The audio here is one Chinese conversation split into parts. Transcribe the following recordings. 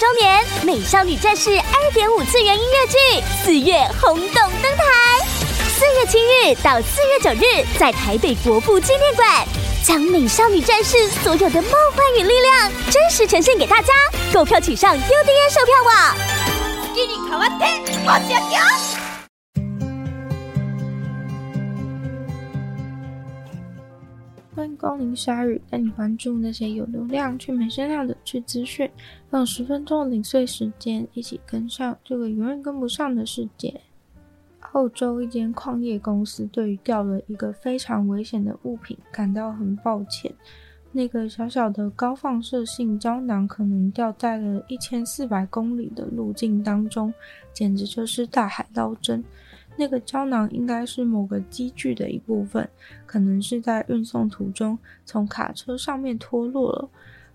周年《美少女战士》二点五次元音乐剧四月轰动登台，四月七日到四月九日，在台北国父纪念馆，将《美少女战士》所有的梦幻与力量真实呈现给大家。购票请上 UDN 售票网。光临鲨语，带你关注那些有流量却没声量的趣资讯。用十分钟零碎时间，一起跟上这个永远跟不上的世界。澳洲一间矿业公司对于掉了一个非常危险的物品感到很抱歉。那个小小的高放射性胶囊可能掉在了一千四百公里的路径当中，简直就是大海捞针。那个胶囊应该是某个机具的一部分，可能是在运送途中从卡车上面脱落了。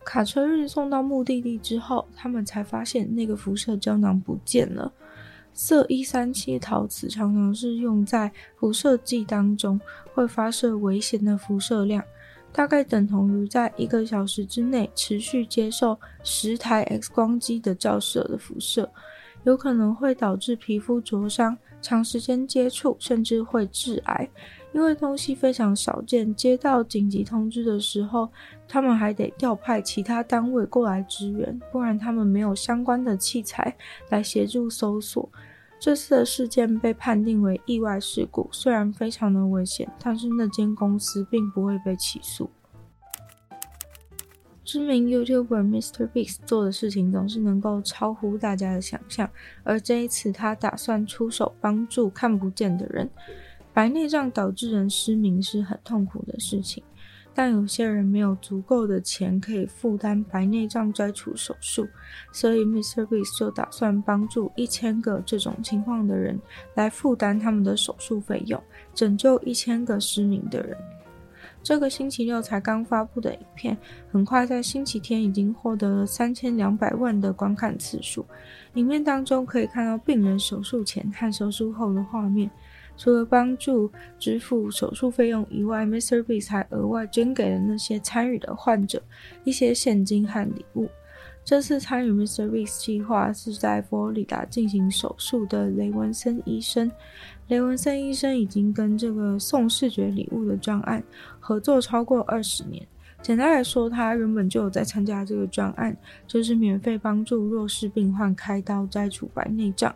卡车运送到目的地之后，他们才发现那个辐射胶囊不见了。色一三七陶瓷常常是用在辐射剂当中，会发射危险的辐射量。大概等同于在一个小时之内持续接受十台 X 光机的照射的辐射，有可能会导致皮肤灼伤、长时间接触，甚至会致癌。因为东西非常少见，接到紧急通知的时候，他们还得调派其他单位过来支援，不然他们没有相关的器材来协助搜索。这次的事件被判定为意外事故，虽然非常的危险，但是那间公司并不会被起诉。知名 YouTuber MrBeast 做的事情总是能够超乎大家的想象，而这一次他打算出手帮助看不见的人。白内障导致人失明是很痛苦的事情。但有些人没有足够的钱可以负担白内障摘除手术，所以 MrBeast 就打算帮助一千个这种情况的人来负担他们的手术费用，拯救一千个失明的人。这个星期六才刚发布的影片，很快在星期天已经获得了三千两百万的观看次数。影片当中可以看到病人手术前和手术后的画面。除了帮助支付手术费用以外，MrBeast 还额外捐给了那些参与的患者一些现金和礼物。这次参与 Mr. Weeks 计划是在佛罗里达进行手术的雷文森医生。雷文森医生已经跟这个送视觉礼物的专案合作超过二十年。简单来说，他原本就有在参加这个专案，就是免费帮助弱势病患开刀摘除白内障。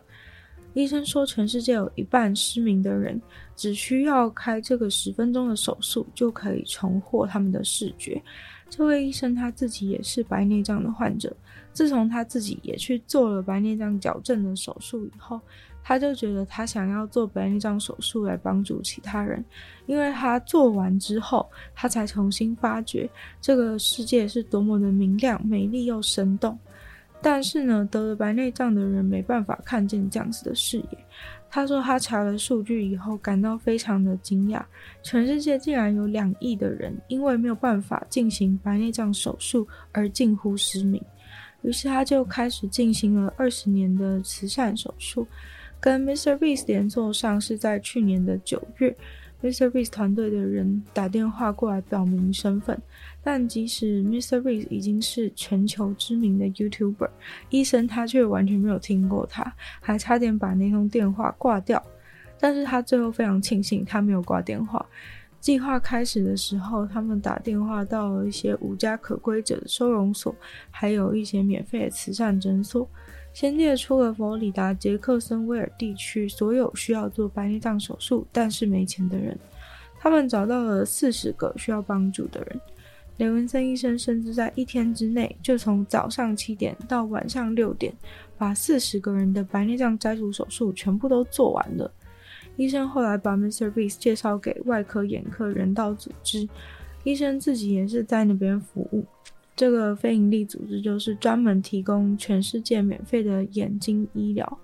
医生说，全世界有一半失明的人只需要开这个十分钟的手术，就可以重获他们的视觉。这位医生他自己也是白内障的患者，自从他自己也去做了白内障矫正的手术以后，他就觉得他想要做白内障手术来帮助其他人，因为他做完之后，他才重新发觉这个世界是多么的明亮、美丽又生动。但是呢，得了白内障的人没办法看见这样子的视野。他说他查了数据以后，感到非常的惊讶，全世界竟然有两亿的人因为没有办法进行白内障手术而近乎失明。于是他就开始进行了二十年的慈善手术，跟 MrBeast 联络上是在去年的九月。MrBeast 团队的人打电话过来表明身份，但即使 MrBeast 已经是全球知名的 YouTuber，医生他却完全没有听过他，还差点把那通电话挂掉。但是他最后非常庆幸他没有挂电话。计划开始的时候，他们打电话到了一些无家可归者的收容所，还有一些免费的慈善诊所。先列出了佛罗里达杰克森威尔地区所有需要做白内障手术但是没钱的人，他们找到了四十个需要帮助的人。雷文森医生甚至在一天之内，就从早上七点到晚上六点，把四十个人的白内障摘除手术全部都做完了。医生后来把 MrBeast 介绍给外科眼科人道组织，医生自己也是在那边服务。这个非营利组织就是专门提供全世界免费的眼睛医疗。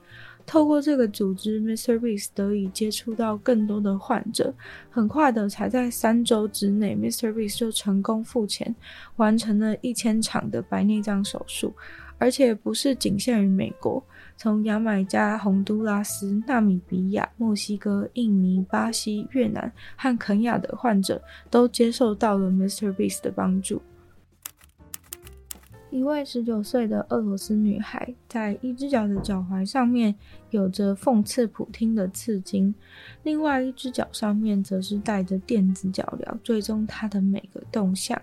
透过这个组织，Mr. Beast 得以接触到更多的患者。很快的，才在三周之内，Mr. Beast 就成功付钱，完成了一千场的白内障手术，而且不是仅限于美国，从牙买加、洪都拉斯、纳米比亚、墨西哥、印尼、巴西、越南和肯亚的患者都接受到了 Mr. Beast 的帮助。一位十九岁的俄罗斯女孩，在一只脚的脚踝上面有着讽刺普丁的刺青，另外一只脚上面则是带着电子脚镣，追踪她的每个动向。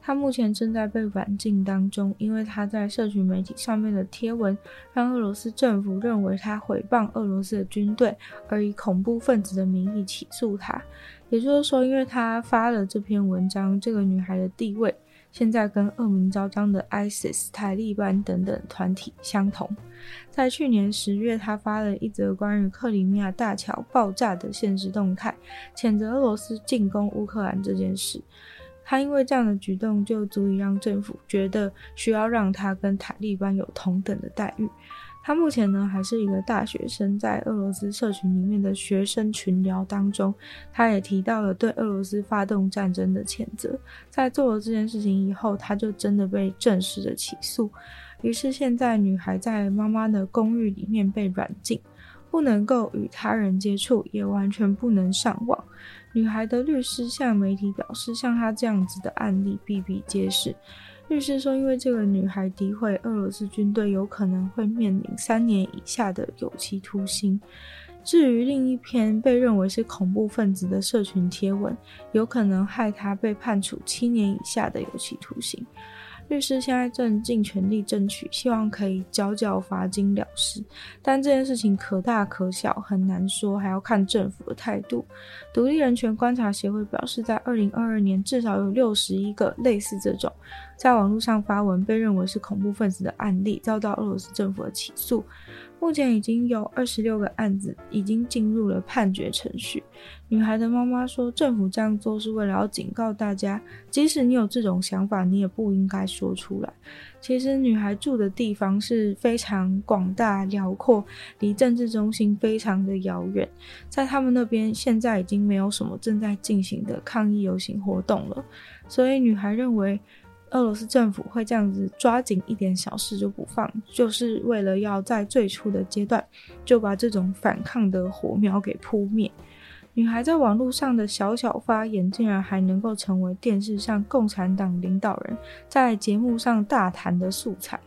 她目前正在被软禁当中，因为她在社群媒体上面的贴文，让俄罗斯政府认为她诽谤俄罗斯的军队，而以恐怖分子的名义起诉她。也就是说，因为她发了这篇文章，这个女孩的地位。现在跟恶名昭彰的 ISIS、塔利班等等团体相同。在去年十月，他发了一则关于克里米亚大桥爆炸的现实动态，谴责俄罗斯进攻乌克兰这件事。他因为这样的举动，就足以让政府觉得需要让他跟塔利班有同等的待遇。他目前呢，还是一个大学生，在俄罗斯社群里面的学生群聊当中，他也提到了对俄罗斯发动战争的谴责。在做了这件事情以后，他就真的被正式的起诉。于是现在女孩在妈妈的公寓里面被软禁，不能够与他人接触，也完全不能上网。女孩的律师向媒体表示，像她这样子的案例比比皆是。律师说，因为这个女孩诋毁俄罗斯军队，有可能会面临三年以下的有期徒刑。至于另一篇被认为是恐怖分子的社群贴文，有可能害她被判处七年以下的有期徒刑。律师现在正尽全力争取，希望可以缴缴罚金了事。但这件事情可大可小，很难说，还要看政府的态度。独立人权观察协会表示，在二零二二年，至少有六十一个类似这种在网络上发文被认为是恐怖分子的案例，遭到俄罗斯政府的起诉。目前已经有二十六个案子已经进入了判决程序。女孩的妈妈说，政府这样做是为了要警告大家，即使你有这种想法，你也不应该说出来。其实，女孩住的地方是非常广大辽阔，离政治中心非常的遥远。在他们那边，现在已经没有什么正在进行的抗议游行活动了。所以，女孩认为。俄罗斯政府会这样子抓紧一点小事就不放，就是为了要在最初的阶段就把这种反抗的火苗给扑灭。女孩在网络上的小小发言，竟然还能够成为电视上共产党领导人在节目上大谈的素材。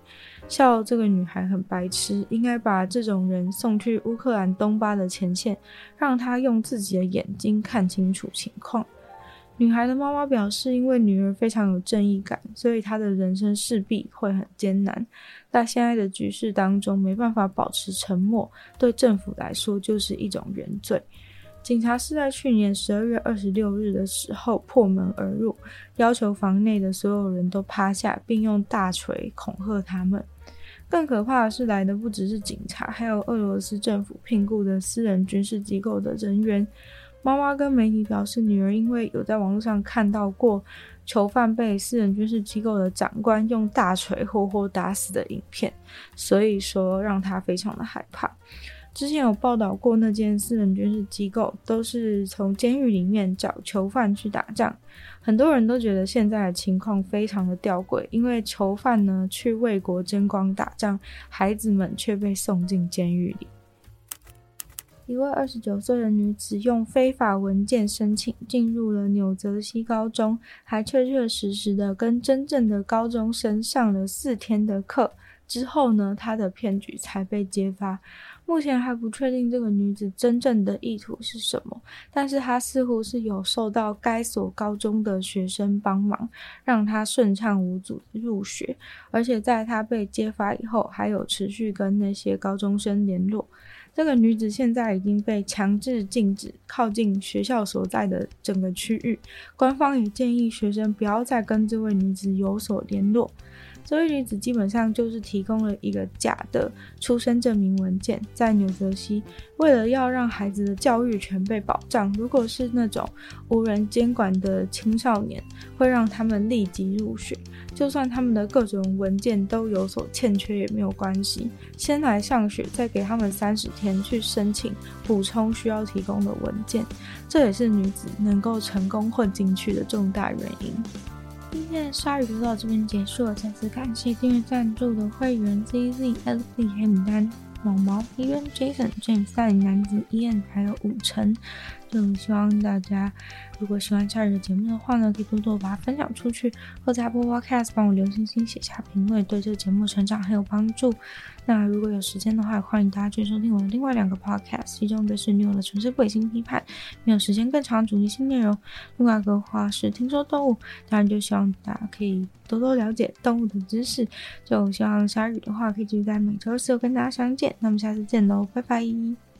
笑这个女孩很白痴，应该把这种人送去乌克兰东巴的前线，让他用自己的眼睛看清楚情况。女孩的妈妈表示，因为女儿非常有正义感，所以她的人生势必会很艰难。在现在的局势当中，没办法保持沉默，对政府来说就是一种原罪。警察是在去年十二月二十六日的时候破门而入，要求房内的所有人都趴下，并用大锤恐吓他们。更可怕的是，来的不只是警察，还有俄罗斯政府聘雇的私人军事机构的人员。妈妈跟媒体表示，女儿因为有在网络上看到过囚犯被私人军事机构的长官用大锤活活打死的影片，所以说让她非常的害怕。之前有报道过，那间私人军事机构都是从监狱里面找囚犯去打仗，很多人都觉得现在的情况非常的吊诡，因为囚犯呢去为国争光打仗，孩子们却被送进监狱里。一位二十九岁的女子用非法文件申请进入了纽泽西高中，还确确实实的跟真正的高中生上了四天的课之后呢，她的骗局才被揭发。目前还不确定这个女子真正的意图是什么，但是她似乎是有受到该所高中的学生帮忙，让她顺畅无阻的入学，而且在她被揭发以后，还有持续跟那些高中生联络。这个女子现在已经被强制禁止靠近学校所在的整个区域，官方也建议学生不要再跟这位女子有所联络。这位女子基本上就是提供了一个假的出生证明文件，在纽泽西，为了要让孩子的教育权被保障，如果是那种无人监管的青少年，会让他们立即入学，就算他们的各种文件都有所欠缺也没有关系，先来上学，再给他们三十天去申请补充需要提供的文件，这也是女子能够成功混进去的重大原因。今天的鲨鱼就到这边结束了，再次感谢订阅赞助的会员 Z Z S Z 黑牡丹、毛毛 Even、Jason、James、赛里男子、Ian，还有五成。就希望大家如果喜欢鲨鱼的节目的话呢，可以多多把它分享出去，或在 Apple Podcast 帮我留星星、写下评论，对这个节目成长很有帮助。那如果有时间的话，欢迎大家去收听我的另外两个 podcast，其中一个是女友的城市鬼星批判，没有时间更长主题性内容；另外一个话是听说动物，当然就希望大家可以多多了解动物的知识。就希望鲨鱼的话可以继续在每周四跟大家相见，那么下次见喽，拜拜。